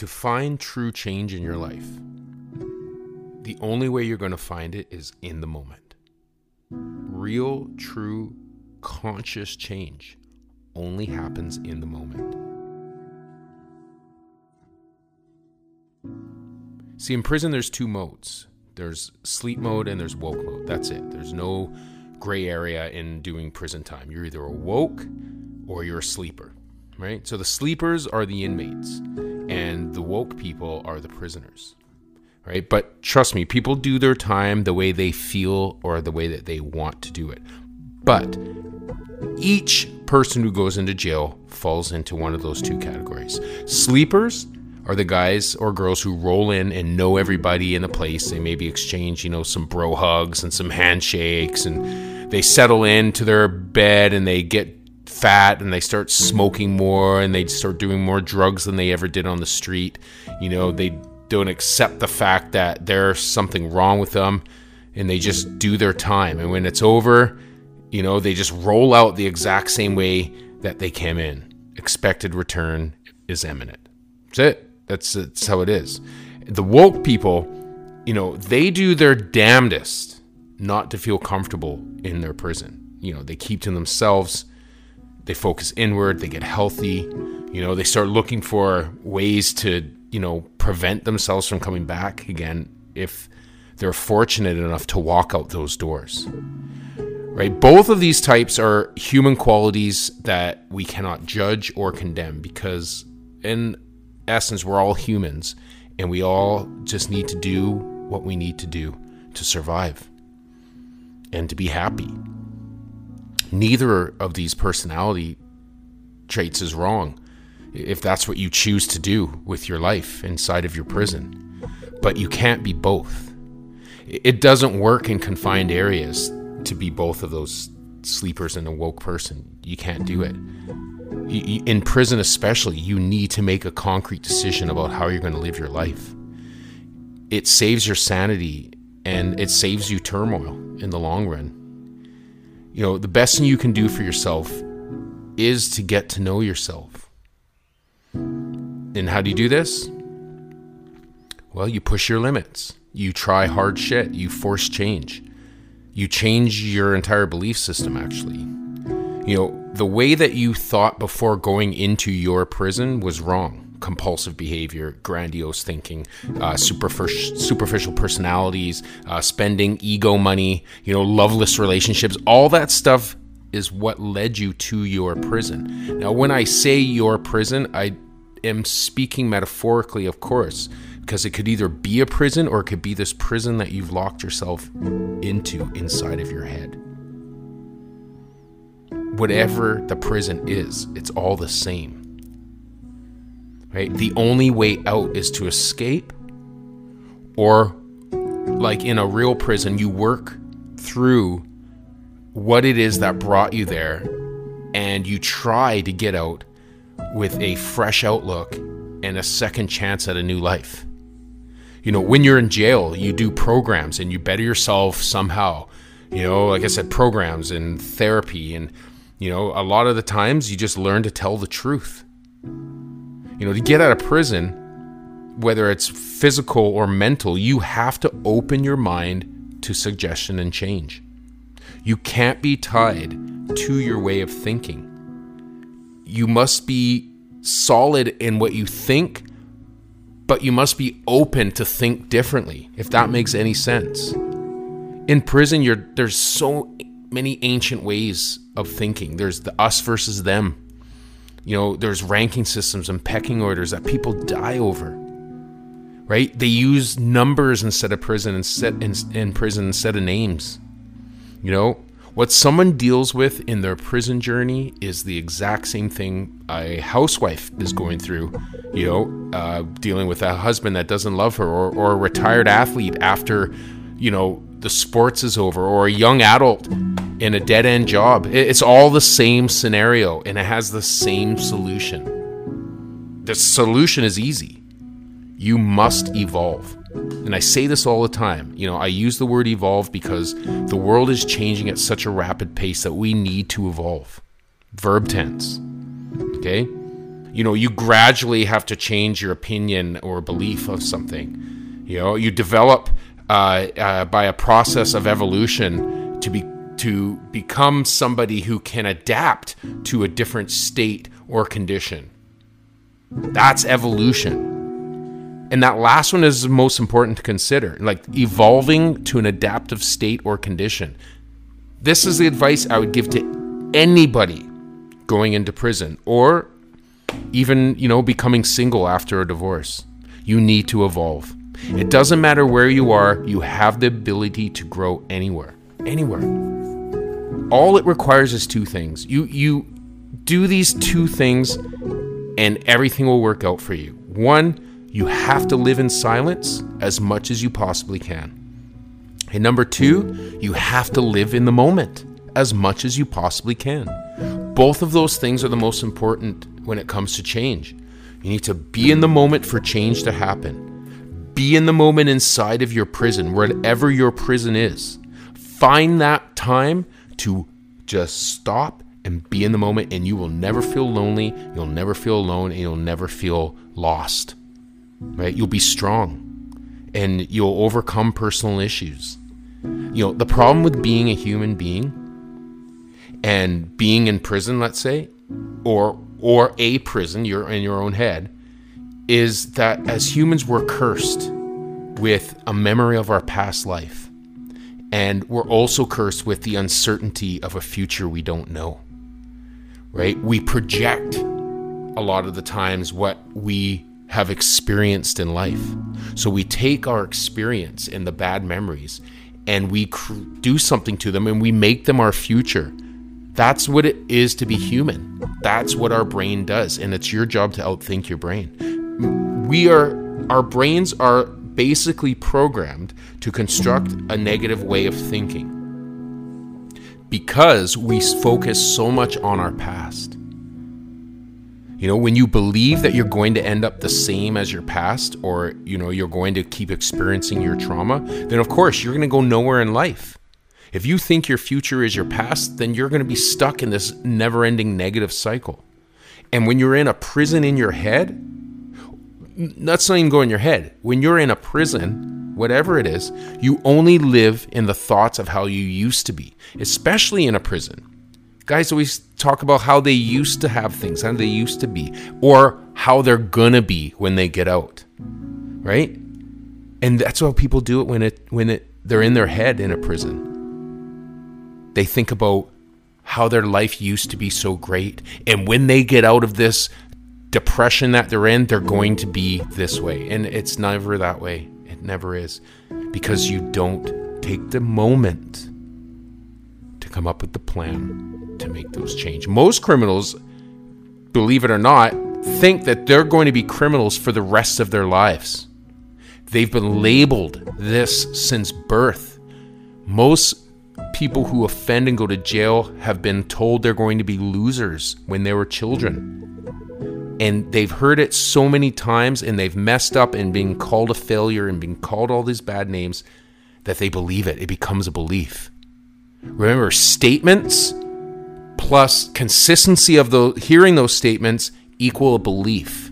to find true change in your life, the only way you're going to find it is in the moment. Real, true, conscious change only happens in the moment. See, in prison, there's two modes there's sleep mode and there's woke mode. That's it. There's no gray area in doing prison time. You're either awoke or you're a sleeper, right? So the sleepers are the inmates, and the woke people are the prisoners, right? But trust me, people do their time the way they feel or the way that they want to do it. But each person who goes into jail falls into one of those two categories. Sleepers are the guys or girls who roll in and know everybody in the place. They maybe exchange, you know, some bro hugs and some handshakes and they settle into their bed and they get fat and they start smoking more and they start doing more drugs than they ever did on the street. You know, they don't accept the fact that there's something wrong with them and they just do their time. And when it's over, you know, they just roll out the exact same way that they came in. Expected return is imminent. That's it. That's, that's how it is. The woke people, you know, they do their damnedest not to feel comfortable in their prison. You know, they keep to themselves, they focus inward, they get healthy, you know, they start looking for ways to, you know, prevent themselves from coming back again if they're fortunate enough to walk out those doors. Right? Both of these types are human qualities that we cannot judge or condemn because in essence, we're all humans and we all just need to do what we need to do to survive and to be happy. Neither of these personality traits is wrong if that's what you choose to do with your life inside of your prison. But you can't be both. It doesn't work in confined areas to be both of those sleepers and a woke person. You can't do it in prison especially you need to make a concrete decision about how you're going to live your life it saves your sanity and it saves you turmoil in the long run you know the best thing you can do for yourself is to get to know yourself. And how do you do this? Well you push your limits. You try hard shit. You force change. You change your entire belief system actually. You know, the way that you thought before going into your prison was wrong. Compulsive behavior, grandiose thinking, uh, superficial, superficial personalities, uh, spending ego money, you know, loveless relationships, all that stuff is what led you to your prison. Now, when I say your prison, I am speaking metaphorically, of course, because it could either be a prison or it could be this prison that you've locked yourself into inside of your head whatever the prison is, it's all the same. Right? The only way out is to escape, or like in a real prison, you work through what it is that brought you there and you try to get out with a fresh outlook and a second chance at a new life. You know, when you're in jail, you do programs and you better yourself somehow. You know, like I said, programs and therapy and you know, a lot of the times you just learn to tell the truth. You know, to get out of prison, whether it's physical or mental, you have to open your mind to suggestion and change. You can't be tied to your way of thinking. You must be solid in what you think, but you must be open to think differently, if that makes any sense. In prison, there's so many ancient ways of thinking. There's the us versus them. You know, there's ranking systems and pecking orders that people die over. Right? They use numbers instead of prison instead in, in prison instead of names. You know, what someone deals with in their prison journey is the exact same thing a housewife is going through. You know, uh, dealing with a husband that doesn't love her, or, or a retired athlete after, you know, the sports is over or a young adult in a dead end job. It's all the same scenario and it has the same solution. The solution is easy. You must evolve. And I say this all the time. You know, I use the word evolve because the world is changing at such a rapid pace that we need to evolve. Verb tense. Okay? You know, you gradually have to change your opinion or belief of something. You know, you develop Uh, uh, by a process of evolution to be to become somebody who can adapt to a different state or condition. That's evolution. And that last one is the most important to consider, like evolving to an adaptive state or condition. This is the advice I would give to anybody going into prison or even, you know, becoming single after a divorce. You need to evolve. It doesn't matter where you are, you have the ability to grow anywhere. Anywhere. All it requires is two things. You you do these two things and everything will work out for you. One, you have to live in silence as much as you possibly can. And number two, you have to live in the moment as much as you possibly can. Both of those things are the most important when it comes to change. You need to be in the moment for change to happen. Be in the moment inside of your prison, wherever your prison is. Find that time to just stop and be in the moment, and you will never feel lonely, you'll never feel alone, and you'll never feel lost. Right? You'll be strong and you'll overcome personal issues. You know, the problem with being a human being and being in prison, let's say, or or a prison, you're in your own head, is that as humans we're cursed with a memory of our past life. And we're also cursed with the uncertainty of a future we don't know right? We project a lot of the times what we have experienced in life. So we take our experience and the bad memories and we cr- do something to them and we make them our future. That's what it is to be human. That's what our brain does. And it's your job to outthink your brain. We are, our brains are basically programmed to construct a negative way of thinking because we focus so much on our past. You know, when you believe that you're going to end up the same as your past or, you know, you're going to keep experiencing your trauma, then of course you're going to go nowhere in life. If you think your future is your past, then you're going to be stuck in this never ending negative cycle. And when you're in a prison in your head, that's not even go in your head. When you're in a prison, whatever it is, you only live in the thoughts of how you used to be, especially in a prison. Guys always talk about how they used to have things, how they used to be, or how they're gonna be when they get out. Right? And that's how people do it when it when it they're in their head in a prison. They think about how their life used to be so great, and when they get out of this depression that they're in, they're going to be this way. And it's never that way. It never is. Because you don't take the moment to come up with the plan to make those change. Most criminals, believe it or not, think that they're going to be criminals for the rest of their lives. They've been labeled this since birth. Most people who offend and go to jail have been told they're going to be losers when they were children and they've heard it so many times and they've messed up and being called a failure and being called all these bad names that they believe it. It becomes a belief. Remember, statements plus consistency of the hearing those statements equal a belief.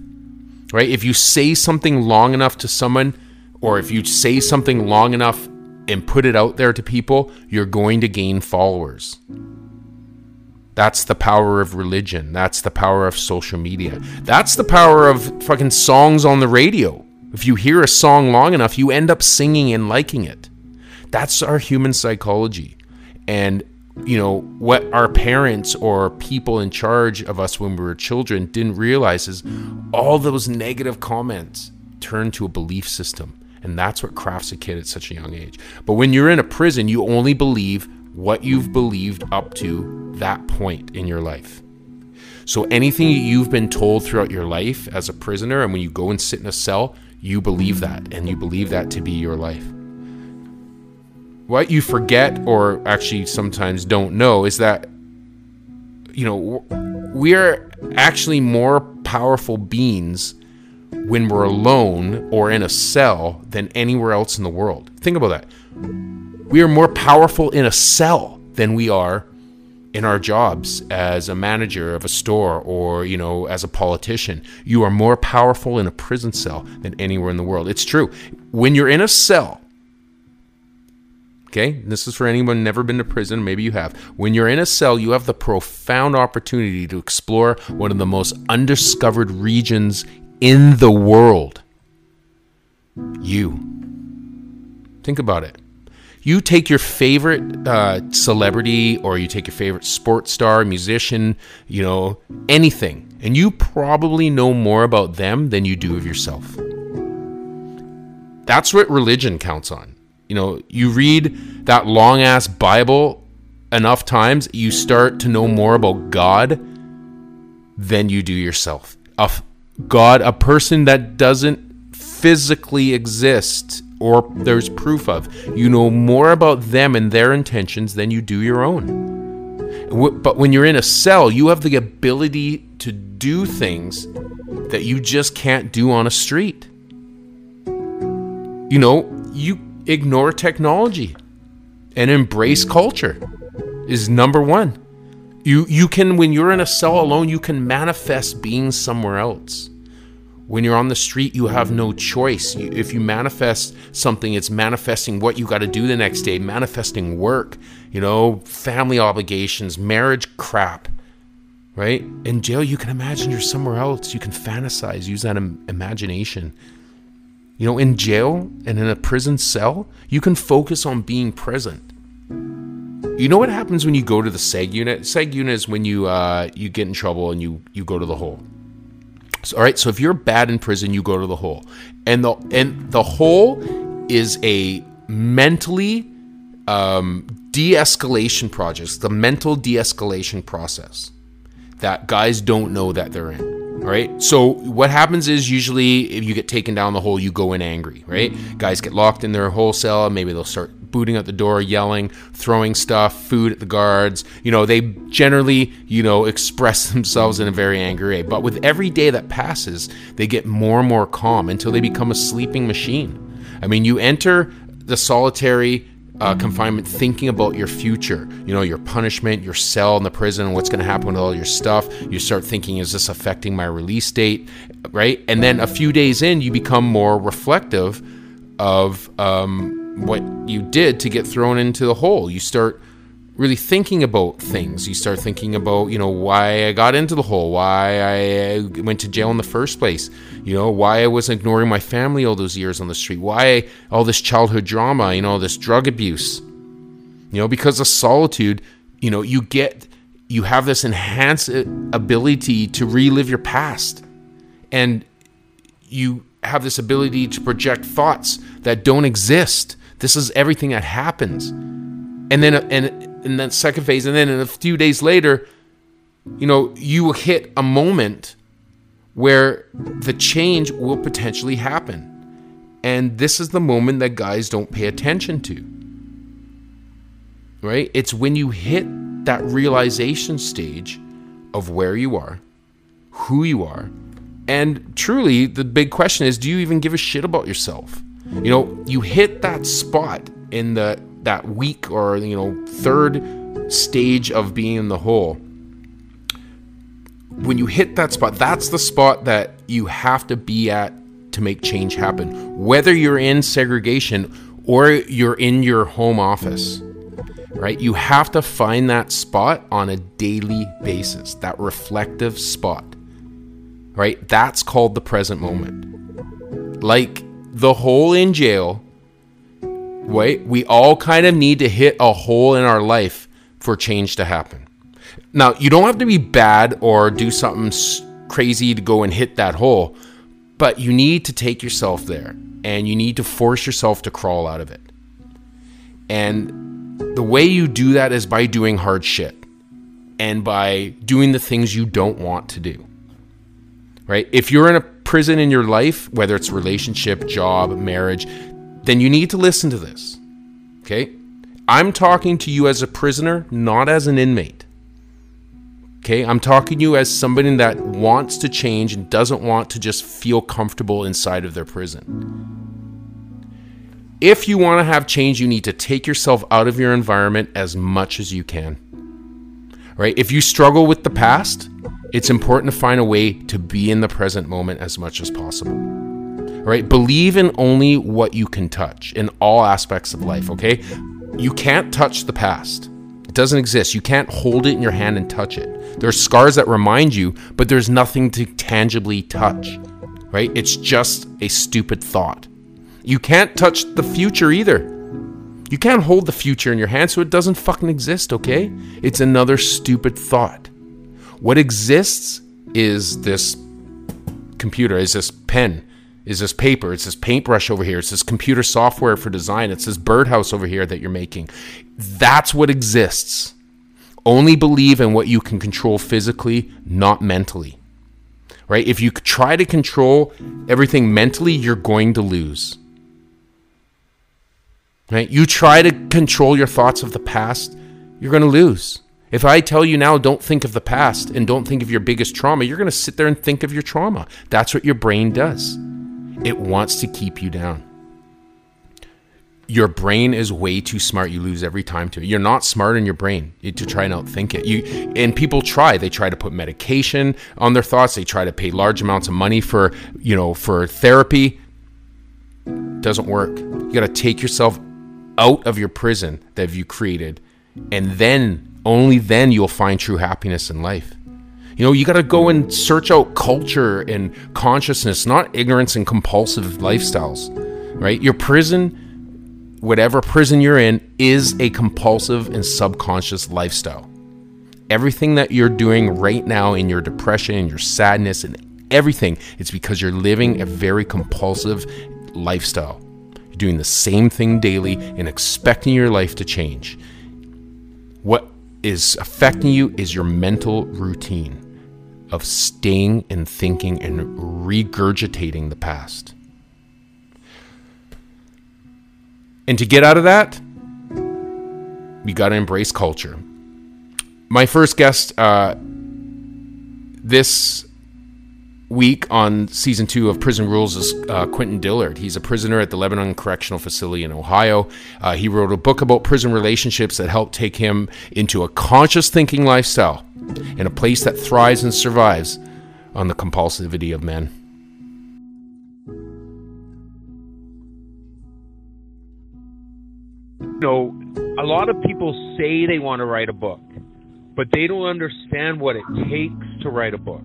Right? If you say something long enough to someone, or if you say something long enough and put it out there to people, you're going to gain followers. That's the power of religion. That's the power of social media. That's the power of fucking songs on the radio. If you hear a song long enough, you end up singing and liking it. That's our human psychology. And, you know, what our parents or people in charge of us when we were children didn't realize is all those negative comments turn to a belief system. And that's what crafts a kid at such a young age. But when you're in a prison, you only believe what you've believed up to that point in your life. So anything you've been told throughout your life as a prisoner, and when you go and sit in a cell, you believe that, and you believe that to be your life. What you forget, or actually sometimes don't know, is that, you know, we are actually more powerful beings when we're alone or in a cell than anywhere else in the world. Think about that we are more powerful in a cell than we are in our jobs as a manager of a store or, you know, as a politician. You are more powerful in a prison cell than anywhere in the world. It's true. When you're in a cell, okay, this is for anyone never been to prison, maybe you have. When you're in a cell, you have the profound opportunity to explore one of the most undiscovered regions in the world. You. Think about it you take your favorite uh, celebrity or you take your favorite sports star, musician, you know, anything, and you probably know more about them than you do of yourself. That's what religion counts on. You know, you read that long ass Bible enough times, you start to know more about God than you do yourself. A God, a person that doesn't physically exist or there's proof of. You know more about them and their intentions than you do your own. But when you're in a cell, you have the ability to do things that you just can't do on a street. You know, you ignore technology and embrace culture is number 1. You you can when you're in a cell alone, you can manifest being somewhere else. When you're on the street, you have no choice. If you manifest something, it's manifesting what you got to do the next day, manifesting work, you know, family obligations, marriage crap, right? In jail, you can imagine you're somewhere else. You can fantasize, use that Im- imagination. You know, in jail and in a prison cell, you can focus on being present. You know what happens when you go to the SEG unit? SEG unit is when you uh, you get in trouble and you you go to the hole. So, all right, so if you're bad in prison, you go to the hole, and the and the hole is a mentally um, de-escalation project. the mental de-escalation process that guys don't know that they're in. Right. So what happens is usually if you get taken down the hole, you go in angry. Right. Guys get locked in their hole cell. Maybe they'll start booting at the door, yelling, throwing stuff, food at the guards. You know, they generally, you know, express themselves in a very angry way. But with every day that passes, they get more and more calm until they become a sleeping machine. I mean, you enter the solitary uh, confinement thinking about your future, you know, your punishment, your cell in the prison, what's going to happen with all your stuff. You start thinking, is this affecting my release date? Right. And then a few days in, you become more reflective of, um, what you did to get thrown into the hole. You start really thinking about things. You start thinking about, you know, why I got into the hole, why I uh, went to jail in the first place, you know, why I was ignoring my family all those years on the street, why all this childhood drama, you know, this drug abuse. You know, because of solitude, you know, you get you have this enhanced uh, ability to relive your past. And you have this ability to project thoughts that don't exist this is everything that happens. And then and and then second phase, and then in a few days later, you know, you will hit a moment where the change will potentially happen. And this is the moment that guys don't pay attention to. Right? It's when you hit that realization stage of where you are, who you are, and truly the big question is do you even give a shit about yourself? You know, you hit that spot in the that week or you know third stage of being in the hole. When you hit that spot, that's the spot that you have to be at to make change happen. Whether you're in segregation or you're in your home office, right? You have to find that spot on a daily basis, that reflective spot, right? That's called the present moment. Like the hole in jail, wait, we all kind of need to hit a hole in our life for change to happen. Now, you don't have to be bad or do something crazy to go and hit that hole, but you need to take yourself there and you need to force yourself to crawl out of it. And the way you do that is by doing hard shit and by doing the things you don't want to do. Right? If you're in a prison in your life, whether it's relationship, job, marriage, then you need to listen to this. Okay? I'm talking to you as a prisoner, not as an inmate. Okay? I'm talking to you as somebody that wants to change and doesn't want to just feel comfortable inside of their prison. If you want to have change, you need to take yourself out of your environment as much as you can. right? If you struggle with the past, it's important to find a way to be in the present moment as much as possible. Right? Believe in only what you can touch in all aspects of life, okay? You can't touch the past. It doesn't exist. You can't hold it in your hand and touch it. There are scars that remind you, but there's nothing to tangibly touch. Right? It's just a stupid thought. You can't touch the future either. You can't hold the future in your hand, so it doesn't fucking exist, okay? It's another stupid thought. What exists is this computer, is this pen, is this paper, it's this paintbrush over here, it's this computer software for design, it's this birdhouse over here that you're making. That's what exists. Only believe in what you can control physically, not mentally. Right? If you try to control everything mentally, you're going to lose. Right? You try to control your thoughts of the past, you're going to lose. If I tell you now, don't think of the past and don't think of your biggest trauma, you're going to sit there and think of your trauma. That's what your brain does. It wants to keep you down. Your brain is way too smart. You lose every time to it. You're not smart in your brain to try and outthink it. You and people try. They try to put medication on their thoughts. They try to pay large amounts of money for you know for therapy. Doesn't work. You got to take yourself out of your prison that you created, and then only then you'll find true happiness in life. You know, you got to go and search out culture and consciousness, not ignorance and compulsive lifestyles, right? Your prison, whatever prison you're in, is a compulsive and subconscious lifestyle. Everything that you're doing right now in your depression and your sadness and everything, it's because you're living a very compulsive lifestyle You're doing the same thing daily and expecting your life to change. What is affecting you is your mental routine of staying and thinking and regurgitating the past. And to get out of that, you got to embrace culture. My first guest uh, this week on season two of Prison Rules is uh, Quentin Dillard. He's a prisoner at the Lebanon Correctional Facility in Ohio. Uh, he wrote a book about prison relationships that helped take him into a conscious thinking lifestyle in a place that thrives and survives on the compulsivity of men. You know, a lot of people say they want to write a book, but they don't understand what it takes to write a book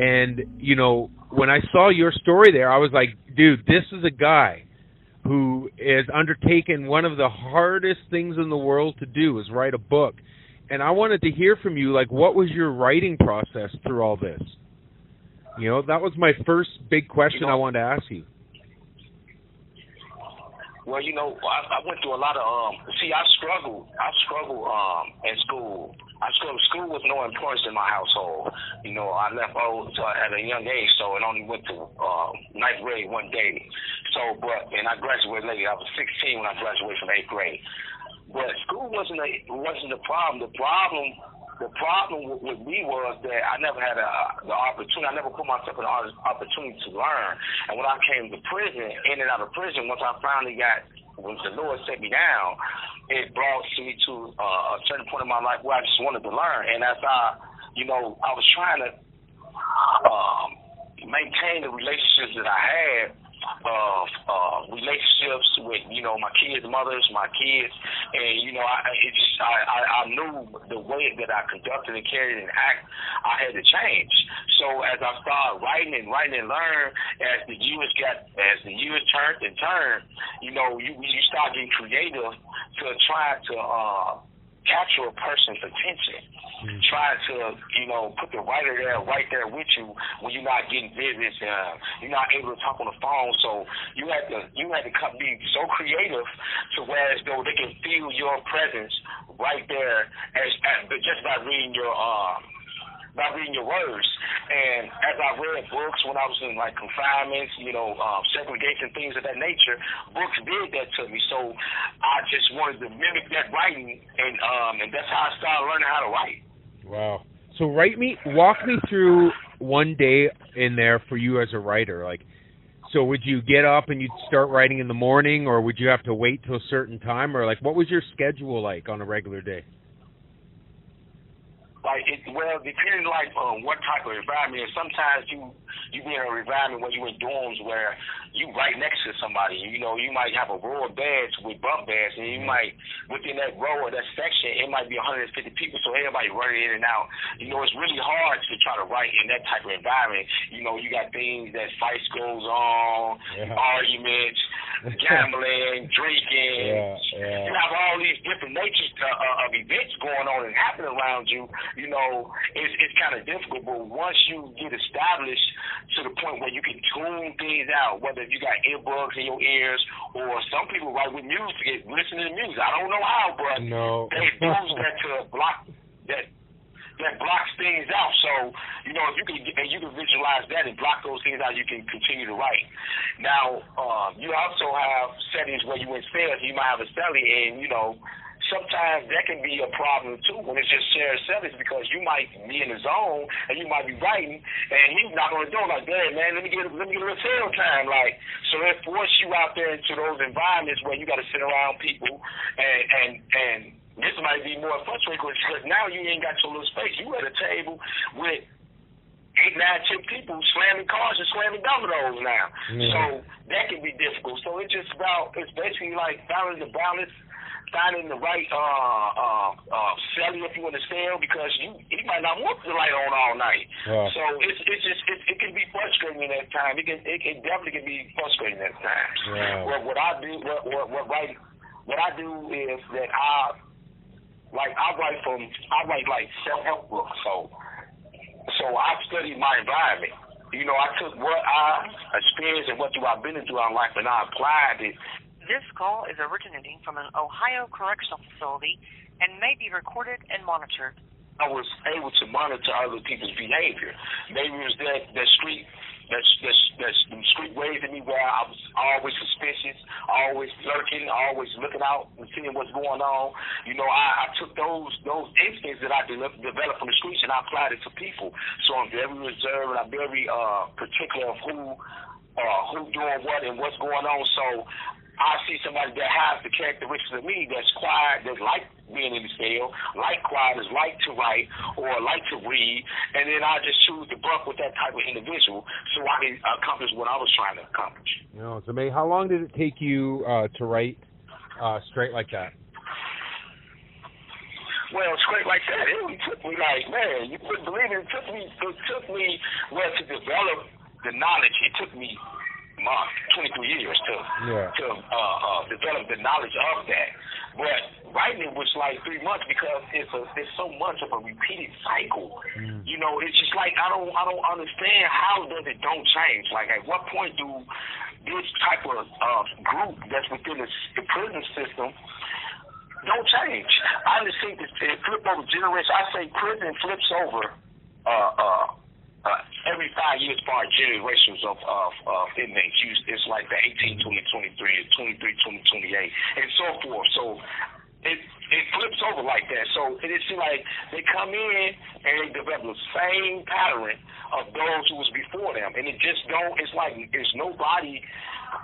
and you know, when I saw your story there, I was like, dude, this is a guy who has undertaken one of the hardest things in the world to do is write a book. And I wanted to hear from you, like, what was your writing process through all this? You know, that was my first big question you know, I wanted to ask you. Well, you know, I, I went through a lot of um. See, I struggled. I struggled um in school. I struggled. School was no importance in my household. You know, I left old so at a young age, so it only went to um, ninth grade one day. So, but and I graduated late. I was 16 when I graduated from eighth grade. But school wasn't a wasn't the problem. The problem the problem with, with me was that I never had a, the opportunity. I never put myself in the opportunity to learn. And when I came to prison, in and out of prison, once I finally got, when the Lord set me down, it brought me to uh, a certain point in my life where I just wanted to learn. And as I, you know, I was trying to um, maintain the relationships that I had of uh, relationships with you know my kids' mothers, my kids, and you know I it just I, I I knew the way that I conducted and carried and act I had to change. So as I started writing and writing and learn, as the years got as the years turned and turned, you know you you start getting creative to try to uh, capture a person's attention mm. try to, you know, put the writer there right there with you when you're not getting visits, uh, you're not able to talk on the phone. So you had to you had to come, be so creative to where as though they can feel your presence right there as, as just by reading your um by reading your words. And as I read books when I was in like confinements, you know, um, segregation, things of that nature, books did that to me. So I just wanted to mimic that writing, and um, and that's how I started learning how to write. Wow. So write me, walk me through one day in there for you as a writer. Like, so would you get up and you'd start writing in the morning, or would you have to wait till a certain time, or like what was your schedule like on a regular day? Like it well depending like on what type of environment. Sometimes you you be in an environment where you in dorms where you right next to somebody. You know, you might have a row of beds with bunk beds, and you might within that row or that section, it might be 150 people, so everybody running in and out. You know, it's really hard to try to write in that type of environment. You know, you got things that fights goes on, yeah. arguments, gambling, drinking. Yeah, yeah. You have all these different natures to, uh, of events going on and happening around you you know, it's it's kind of difficult. But once you get established to the point where you can tune things out, whether you got earbuds in your ears or some people write with music, listening to music. I don't know how, but no. they use that to block that that blocks things out. So, you know, if you can and you can visualize that and block those things out, you can continue to write. Now, uh, you also have settings where you in sales, you might have a celly and, you know, sometimes that can be a problem too when it's just shared service because you might be in the zone and you might be writing and he's not on the door like, hey man, let me get let me get a little tail time. Like so it forces you out there into those environments where you gotta sit around people and and and this might be more frustrating because now you ain't got your little space. You at a table with eight, nine, ten people slamming cars and slamming dominoes now. Mm-hmm. So that can be difficult. So it's just about it's basically like finding the balance finding the right uh uh uh seller if you want to sell because you he might not want the light on all night. Yeah. So it's it's just it, it can be frustrating at time. It can it, it definitely can be frustrating at times. Yeah. What what I do what what what write what I do is that I like I write from I write like self help books. So so I study my environment. You know, I took what I experienced and what do I've been through in life and I applied it this call is originating from an Ohio correctional facility and may be recorded and monitored. I was able to monitor other people's behavior. Maybe it was that that street that's that's that's street ways in me where I was always suspicious, always lurking, always looking out and seeing what's going on. You know, I, I took those those instincts that I developed from the streets and I applied it to people. So I'm very reserved and I'm very uh particular of who uh who doing what and what's going on. So I see somebody that has the characteristics of me that's quiet, that like being in the cell, like quiet, is like to write or like to read, and then I just choose to buck with that type of individual so I can accomplish what I was trying to accomplish. You know, so May, how long did it take you uh, to write uh, straight like that? Well, straight like that, it only took me like, man, you couldn't believe it. It took me, it took me, well, to develop the knowledge, it took me month, 23 years to yeah. to uh, uh, develop the knowledge of that. But writing it was like three months because it's a it's so much of a repeated cycle. Mm. You know, it's just like I don't I don't understand how does it don't change. Like at what point do this type of uh, group that's within the, the prison system don't change? I just think that it flip over generation. I say prison flips over uh, uh, uh, every five years for generations of, of, of inmates. It's like the 18, 20, 23, 23, 20, 28, and so forth. So it it flips over like that. So it seems like they come in and they develop the same pattern of those who was before them, and it just don't. It's like it's nobody,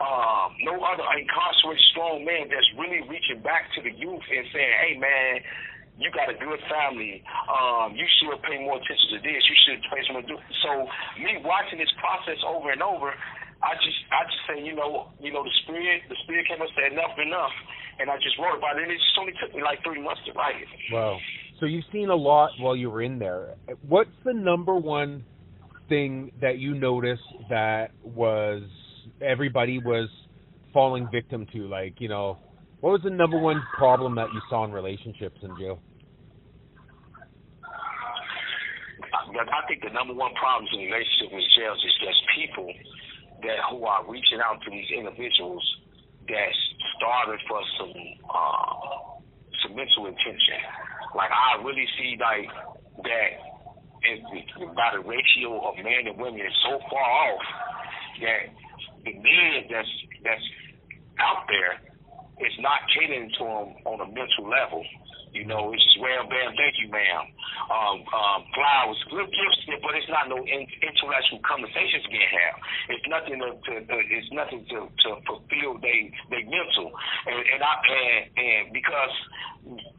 um, no other incarcerated strong man that's really reaching back to the youth and saying, "Hey, man." You got a good family. Um, you should pay more attention to this. You should pay some. So me watching this process over and over, I just I just say you know you know the spirit the spirit came and said enough enough, and I just wrote about it. And it just only took me like three months to write it. Wow. So you've seen a lot while you were in there. What's the number one thing that you noticed that was everybody was falling victim to? Like you know what was the number one problem that you saw in relationships in jail? I think the number one problem in relationships in jails is just people that who are reaching out to these individuals that's starving for some uh, some mental intention. Like I really see like that is by the ratio of men and women is so far off that the men that's that's out there it's not catering to them on a mental level. You know, it's just well, bam, thank you, ma'am. Um, um, flowers, little gifts, but it's not no in, intellectual conversations being had. It's nothing to, to, to it's nothing to, to fulfill they they mental, and and I and, and because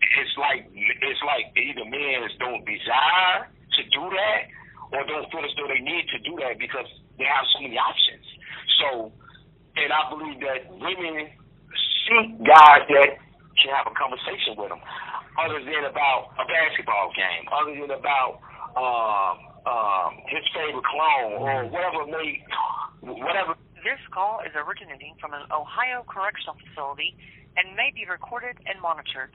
it's like it's like either men don't desire to do that or don't feel as though they need to do that because they have so many options. So, and I believe that women seek guys that can have a conversation with them other than about a basketball game, other than about um, um, his favorite clone or whatever may, whatever. This call is originating from an Ohio correctional facility and may be recorded and monitored.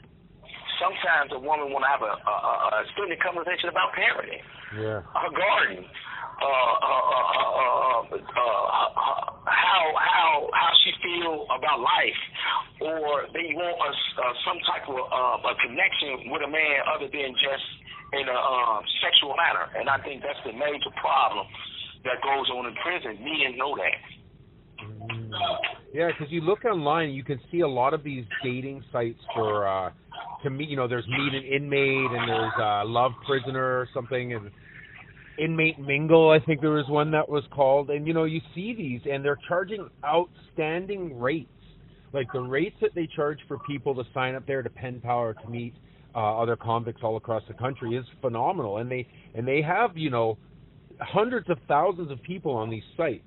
Sometimes a woman want to have a, a, a extended conversation about parenting, Yeah. her garden, uh, uh, uh, uh, uh, uh, how how how she feel about life, or they want a, uh, some type of uh, a connection with a man other than just in a uh, sexual manner. And I think that's the major problem that goes on in prison. Men know that. Yeah, because you look online, you can see a lot of these dating sites for uh to meet. You know, there's meet an inmate, and there's uh, love prisoner or something, and inmate mingle. I think there was one that was called, and you know, you see these, and they're charging outstanding rates. Like the rates that they charge for people to sign up there to pen power to meet uh, other convicts all across the country is phenomenal, and they and they have you know hundreds of thousands of people on these sites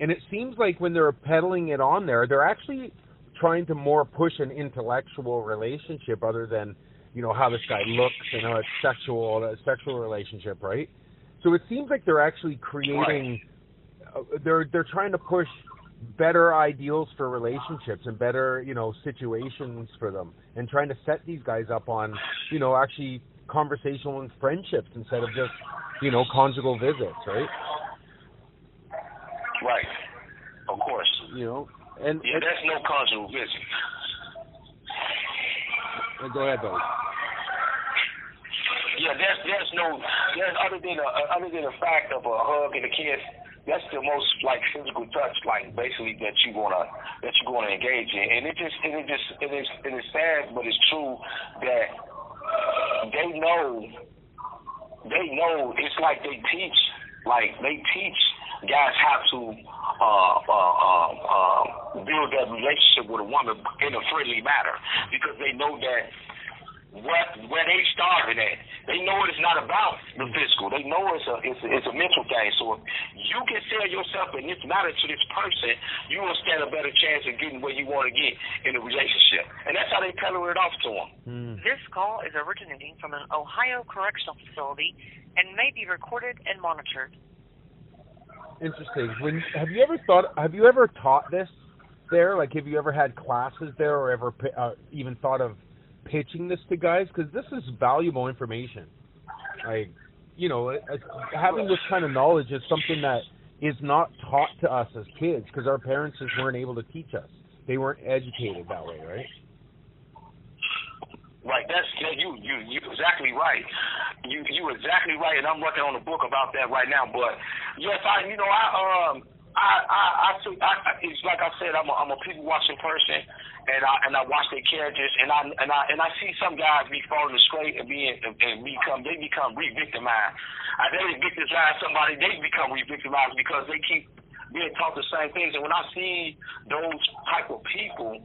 and it seems like when they're peddling it on there, they're actually trying to more push an intellectual relationship other than you know how this guy looks and how it's sexual, a sexual relationship, right? So it seems like they're actually creating, uh, they're they're trying to push better ideals for relationships and better you know situations for them, and trying to set these guys up on you know actually conversational and friendships instead of just you know conjugal visits, right? Right. Of course. You know, and, Yeah, that's no conjugal visit. Go ahead, buddy. Yeah, there's there's no there's other than a other than the fact of a hug and a kiss. That's the most like physical touch, like basically that you wanna that you wanna engage in, and it just and it just it is it is sad, but it's true that they know they know it's like they teach like they teach guys how to uh, uh, uh, uh, build that relationship with a woman in a friendly manner because they know that what where they starving at. They know it's not about the physical. They know it's a it's a, it's a mental thing. So if you can sell yourself in this matter to this person, you will stand a better chance of getting where you want to get in a relationship. And that's how they peddle it off to them. Hmm. This call is originating from an Ohio correctional facility and may be recorded and monitored. Interesting. When have you ever thought? Have you ever taught this there? Like, have you ever had classes there, or ever pi- uh, even thought of pitching this to guys? Because this is valuable information. Like, you know, having this kind of knowledge is something that is not taught to us as kids because our parents just weren't able to teach us. They weren't educated that way, right? Right. That's yeah, you you you exactly right. You you exactly right, and I'm working on a book about that right now. But yes, I you know I um I I I, I I- it's like I said I'm a, I'm a people watching person, and I and I watch their characters, and I and I and I see some guys be falling straight and being and become they become re-victimized. I they victimize somebody, they become re-victimized because they keep being taught the same things. And when I see those type of people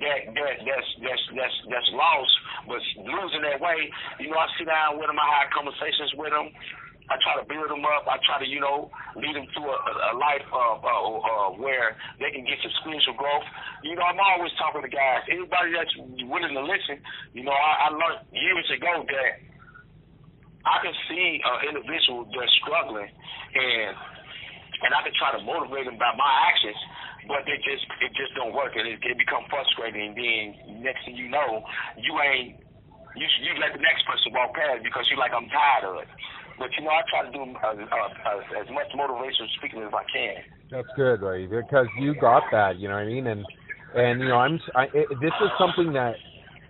that that that's that's that's that's lost, but losing their way. You know, I sit down with them, I have conversations with them. I try to build them up. I try to, you know, lead them to a, a life of uh, uh, where they can get some spiritual growth. You know, I'm always talking to guys. Anybody that's willing to listen, you know, I, I learned years ago that I can see an individual that's struggling and and I can try to motivate them by my actions, but they just it just don't work, and it, it become frustrating. And then next thing you know, you ain't you you let the next person walk past because you're like I'm tired of it. But you know, I try to do uh, uh, uh, as much motivational speaking as I can. That's good, right? Because you got that, you know what I mean? And and you know, I'm I, it, this is something that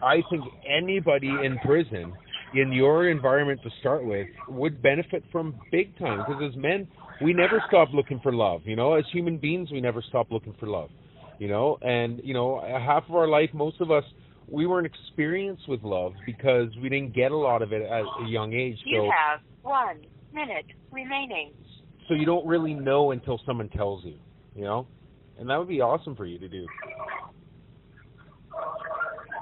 I think anybody in prison in your environment to start with would benefit from big time because as men we never stop looking for love you know as human beings we never stop looking for love you know and you know half of our life most of us we weren't experienced with love because we didn't get a lot of it at a young age. So You have one minute remaining. so you don't really know until someone tells you, you know? And that would be awesome for you to do.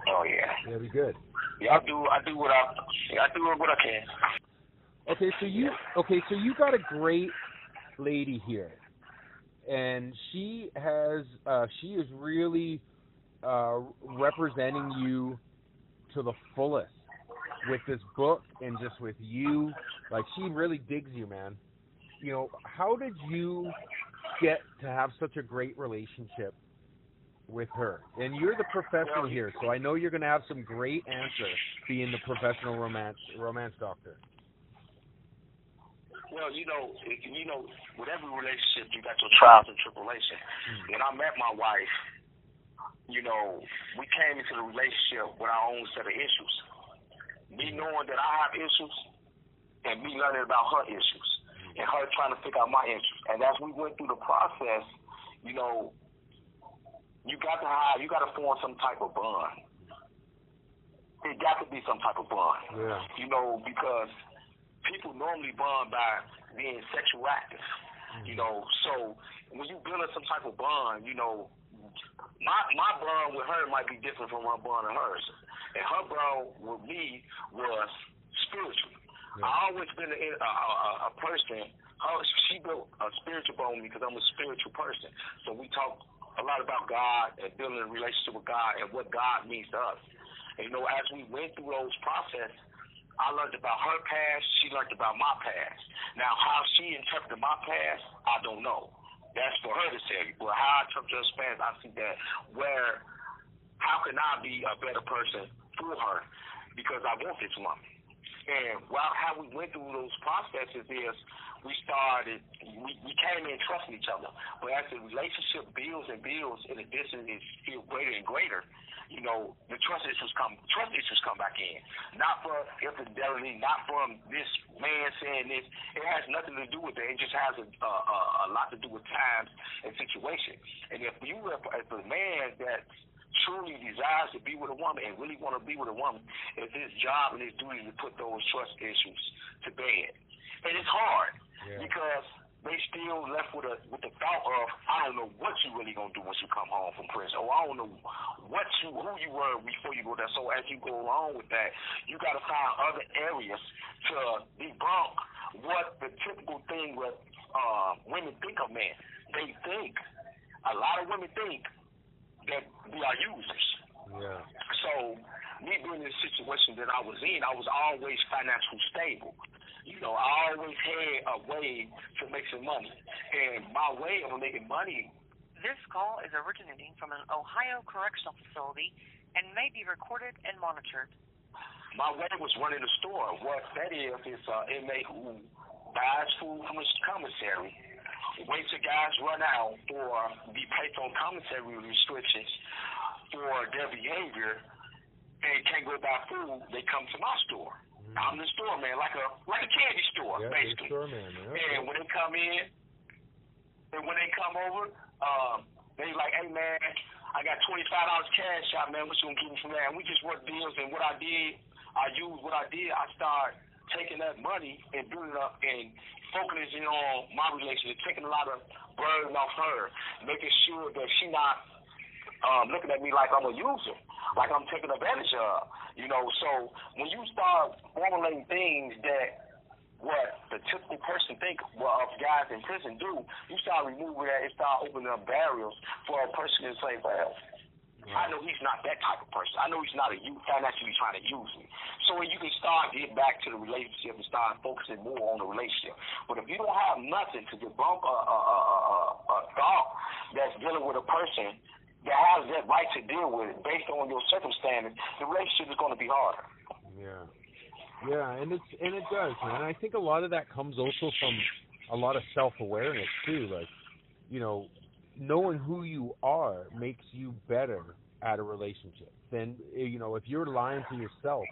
Oh yeah. That'd be good. Yeah, I do. I do what I. Yeah, I do what I can. Okay, so you okay, so you got a great lady here, and she has uh, she is really uh, representing you to the fullest with this book and just with you. Like she really digs you, man. You know, how did you get to have such a great relationship with her? And you're the professional here, so I know you're going to have some great answers being the professional romance romance doctor. Well, you know, you know, with every relationship, you got your trials and tribulations. When I met my wife, you know, we came into the relationship with our own set of issues. Me knowing that I have issues, and me learning about her issues, and her trying to figure out my issues. And as we went through the process, you know, you got to have, you got to form some type of bond. It got to be some type of bond Yeah. you know, because people normally bond by being sexual active, you mm-hmm. know. So when you build up some type of bond, you know, my my bond with her might be different from my bond with hers, and her bond with me was spiritual. I always been a, a, a, a person. Her, she built a spiritual bond with me because I'm a spiritual person. So we talk a lot about God and building a relationship with God and what God means to us. And, you know, as we went through those process, I learned about her past. She learned about my past. Now, how she interpreted my past, I don't know. That's for her to say. But how I interpret her past, I see that where, how can I be a better person through her? Because I want this woman. And while how we went through those processes is we started, we, we came in trusting each other. But as the relationship builds and builds and the distance is feel greater and greater, you know, the trust issues come trust issues come back in. Not for infidelity, not from this man saying this. It has nothing to do with that. It just has a, a, a, lot to do with times and situation. And if you if a man that truly desires to be with a woman and really want to be with a woman, it's his job and his duty to put those trust issues to bed. And it's hard Yeah. because they still left with a with the thought of I don't know what you really gonna do once you come home from prison, or I don't know what you who you were before you go there. So as you go along with that, you got to find other areas to debunk what the typical thing with uh, women think of men. They think a lot of women think that we are users. Yeah. So me being in the situation that I was in, I was always financially stable. You know, I always had a way to make some money. And my way of making money, This call is originating from an Ohio correctional facility and may be recorded and monitored. my way was running the store. What that is, is uh, an inmate who buys food from his commissary, waits till guys run out or be placed on commissary restrictions for their behavior and can't go buy food, they come to my store. I'm the store man, like a like a candy store, Yeah, basically. sure, man. Yeah. And when they come in, and when they come over, um, they like, hey man, I got twenty five dollars cash out, man. What you gonna give me from that? And we just work deals. And what I did, I used what I did. I started taking that money and building it up and focusing on my relationship, taking a lot of burden off her, making sure that she not um, looking at me like I'm a user, like I'm taking advantage of. You know, so when you start formulating things that what the typical person think well, of guys in prison do, you start removing that and start opening up barriers for a person to say, well, I know he's not that type of person. I know he's not a you financially trying to use me. So when you can start getting back to the relationship and start focusing more on the relationship. But if you don't have nothing to debunk a, a, a, a, a thought that's dealing with a person that has that right to deal with it based on your circumstances, the relationship is going to be harder. Yeah. Yeah, and it's and it does, man. I think a lot of that comes also from a lot of self awareness too. Like, you know, knowing who you are makes you better at a relationship. Then you know, if you're lying to yourself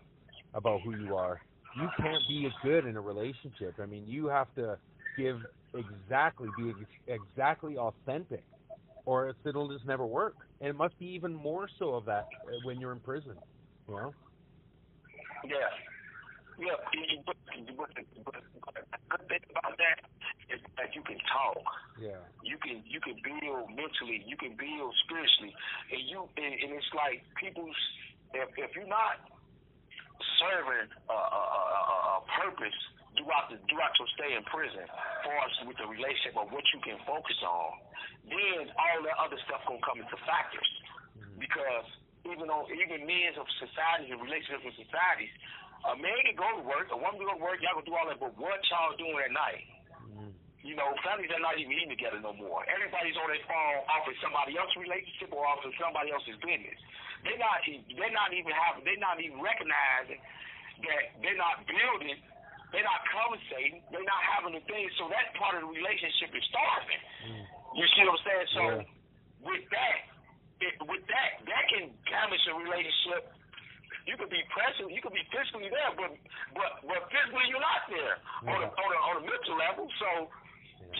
about who you are, you can't be as good in a relationship. I mean, you have to give exactly be ex- exactly authentic or it'll just never work. And it must be even more so of that uh, when you're in prison. You know? Yeah. Yeah, but, but, but, but the good thing about that is that you can talk. Yeah. You can you can build mentally. You can build spiritually, and you and, and it's like people's if if you're not serving a, a, a, a purpose throughout the throughout your stay in prison, for us with the relationship of what you can focus on, then all that other stuff gonna come into factors. Mm-hmm. Because even though even men of societies and relationships with societies, a man can go to work, a woman can go to work, y'all can do all that, but what y'all doing at night? Mm-hmm. You know, families are not even eating together no more. Everybody's on their phone off of somebody else's relationship or off of somebody else's business. They're not they're not even having they're not even recognizing that they're not building, they're not conversating, they're not having the things. So that part of the relationship is starving. You see what I'm saying? So Yeah. with that, it, with that, that can damage a relationship. You could be present, you could be physically there, but but but physically you're not there on, a, Yeah. on a on a mental level. So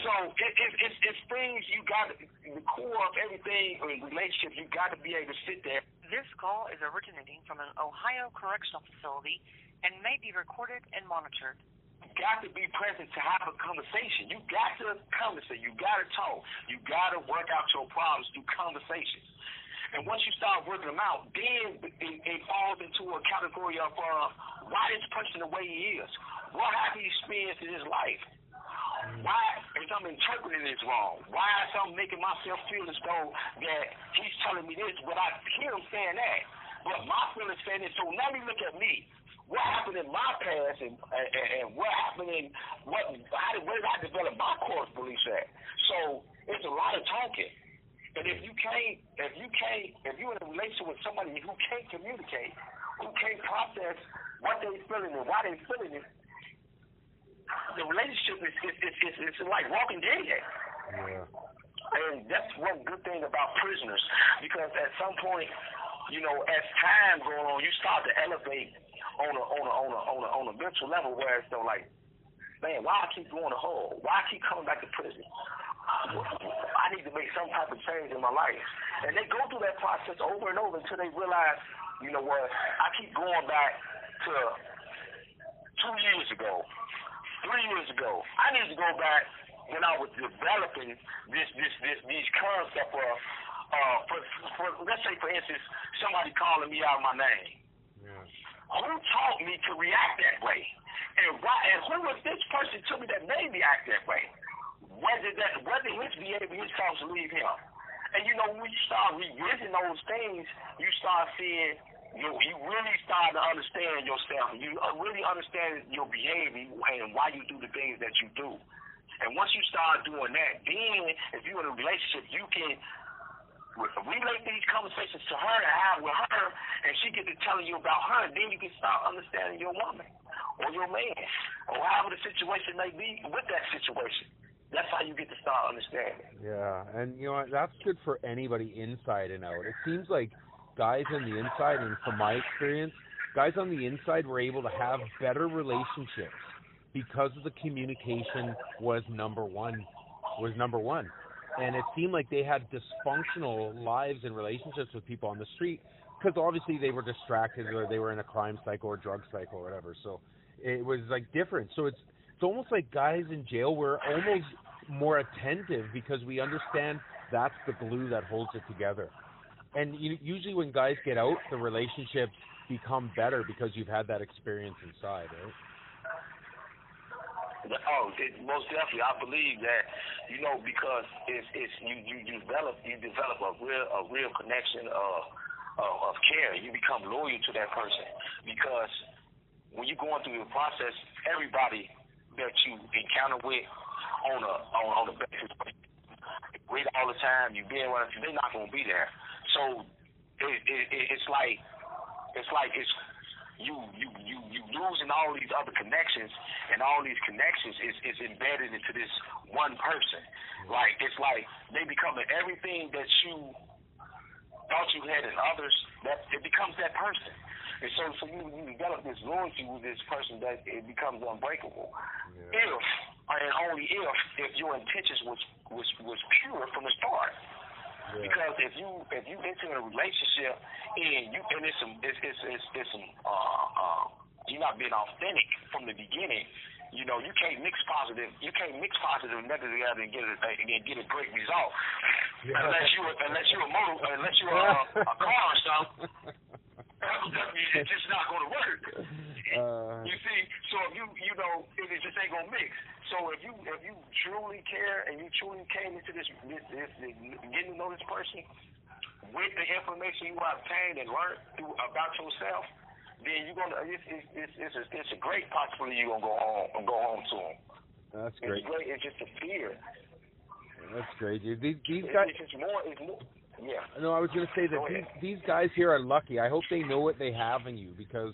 so it, it, it's it's things you got the core of everything in relationships. You got to be able to sit there. This call is originating from an Ohio correctional facility and may be recorded and monitored. You got to be present to have a conversation. You got to conversate. You got to talk. You got to work out your problems through conversations. And once you start working them out, then it, it falls into a category of uh, why this person the way he is. What have he experienced in his life? Why is I'm interpreting this wrong? Why is I'm making myself feel as though that he's telling me this, but I hear him saying that. But my feelings saying this. So let me look at me. What happened in my past and and, and what happened in what how did where did I develop my core beliefs at? So it's a lot of talking. And if you can't if you can't if you're in a relationship with somebody who can't communicate, who can't process what they're feeling and why they're feeling it, the relationship is is, is, is, is like walking dead. Yeah. And that's one good thing about prisoners, because at some point, you know, as time goes on, you start to elevate on a on a on a on a on a mental level where it's though like, man, why I keep going to hole? Why I keep coming back to prison? I need to make some type of change in my life. And they go through that process over and over until they realize, you know what, I keep going back to two years ago, three years ago. I need to go back when I was developing this this this these concept of uh for, for let's say for instance somebody calling me out my name. Yeah. Who taught me to react that way? And why and who was this person to me that made me act that way? Whether that whether his behavior his thoughts leave him. And you know, when you start revisiting those things, you start seeing you you really start to understand yourself. You uh, really understand your behavior and why you do the things that you do. And once you start doing that, then if you're in a relationship, you can relate these conversations to her and have with her, and she get to telling you about her, and then you can start understanding your woman or your man or however the situation may be with that situation. That's how you get to start understanding. Yeah, and you know? That's good for anybody inside and out. It seems like guys on the inside, and from my experience, guys on the inside were able to have better relationships because of the communication was number one. Was number one, and it seemed like they had dysfunctional lives and relationships with people on the street because obviously they were distracted or they were in a crime cycle or drug cycle or whatever. So it was like different. So it's it's almost like guys in jail were almost more attentive because we understand that's the glue that holds it together. And usually when guys get out, the relationships become better because you've had that experience inside, right? Oh, it, most definitely. I believe that, you know, because it's it's you you, develop you develop a real a real connection of, of of care. You become loyal to that person because when you're going through the process, everybody that you encounter with on a on, on a basis with all the time, you being around, they're not gonna be there. So it, it, it it's like it's like it's you you you you losing all these other connections, and all these connections is is embedded into this one person. Like it's like they become everything that you thought you had in others. That it becomes that person. And so, so you, you develop this loyalty with this person that it becomes unbreakable. Yeah. If and only if if your intentions was was was pure from the start. Yeah. Because if you if you enter a relationship and you and it's some it's it's it's, it's some uh uh you're not being authentic from the beginning, you know, you can't mix positive. You can't mix positive and negative together and get a and get a great result. Yeah. Unless you unless you a motor unless you're a, a car or something. It's just not going to work. Uh, you see, so if you you know it just ain't gonna mix. So if you if you truly care and you truly came into this, this, this, this getting to know this person with the information you obtained and learned through, about yourself, then you're gonna it's it's it's, it's, a, it's a great possibility you're gonna go home go home to them. That's great. It's great. It's just a fear. That's great. These these guys. It's just more. It's more. Yeah. No, I was going to say that these, these guys here are lucky. I hope they know what they have in you because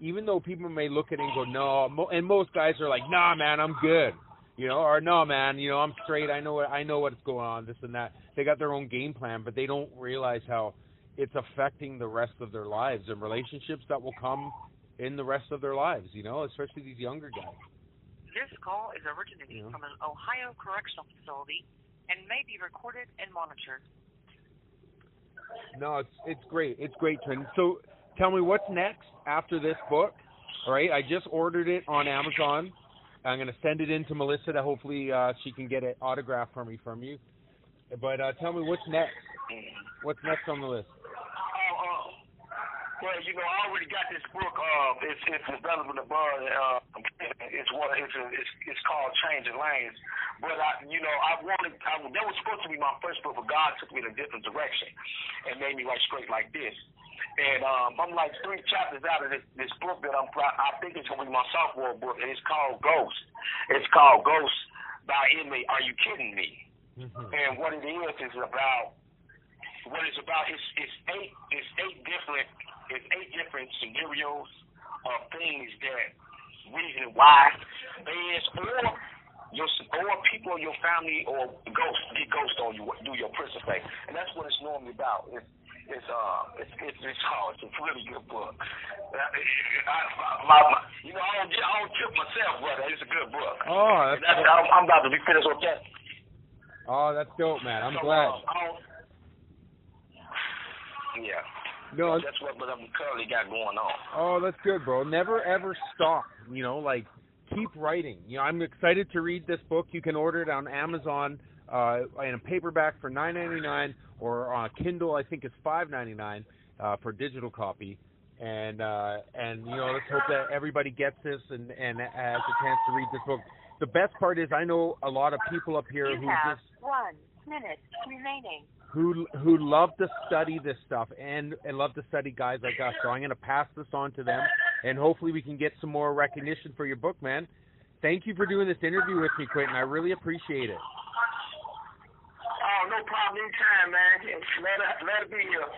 even though people may look at it and go, no, and most guys are like, nah, man, I'm good, you know, or no, man, you know, I'm straight. I know what I know what's going on, this and that. They got their own game plan, but they don't realize how it's affecting the rest of their lives and relationships that will come in the rest of their lives, you know, especially these younger guys. This call is originating from an Ohio correctional facility and may be recorded and monitored. No, it's it's great. It's great, Trent. So tell me what's next after this book. All right, I just ordered it on Amazon. I'm gonna send it in to Melissa to hopefully uh, she can get it autographed for me from you. But uh, tell me what's next. What's next on the list? Well, you know, I already got this book. Uh, it's it's developing above. Uh, it's what it's it's it's called Changing Lanes. But I, you know, I wanted. I, that was supposed to be my first book, but God took me in a different direction and made me write straight like this. And um, I'm like three chapters out of this, this book that I'm. I think it's gonna be my sophomore book, and it's called Ghost. It's called Ghost by Emily. Are you kidding me? Mm-hmm. And what it is is about. What it's about is it's eight. It's eight different it's eight different scenarios of things that reason why fans or your or people in your family or ghosts get ghosts on you do your prison thing, and that's what it's normally about. It's it's uh it's it's it's, oh, it's a really good book. I, I, my, my, you know I don't I don't tip myself, brother. It's a good book. Oh, that's, that's I'm, I'm about to be finished with that. Oh, that's dope, man. I'm so, glad. Uh, yeah. No, that's what what I'm currently got going on. Oh, that's good, bro. Never ever stop. You know, like keep writing. You know, I'm excited to read this book. You can order it on Amazon uh, in a paperback for nine ninety nine, or on a Kindle. I think it's five ninety nine uh, for digital copy. And uh, and you know, let's hope that everybody gets this and and has a chance to read this book. The best part is I know a lot of people up here you who have just one minute remaining who who love to study this stuff and and love to study guys like us. So I'm going to pass this on to them, and hopefully we can get some more recognition for your book, man. Thank you for doing this interview with me, Quentin. I really appreciate it. Oh, no problem. Anytime, man. Let it, let it be here.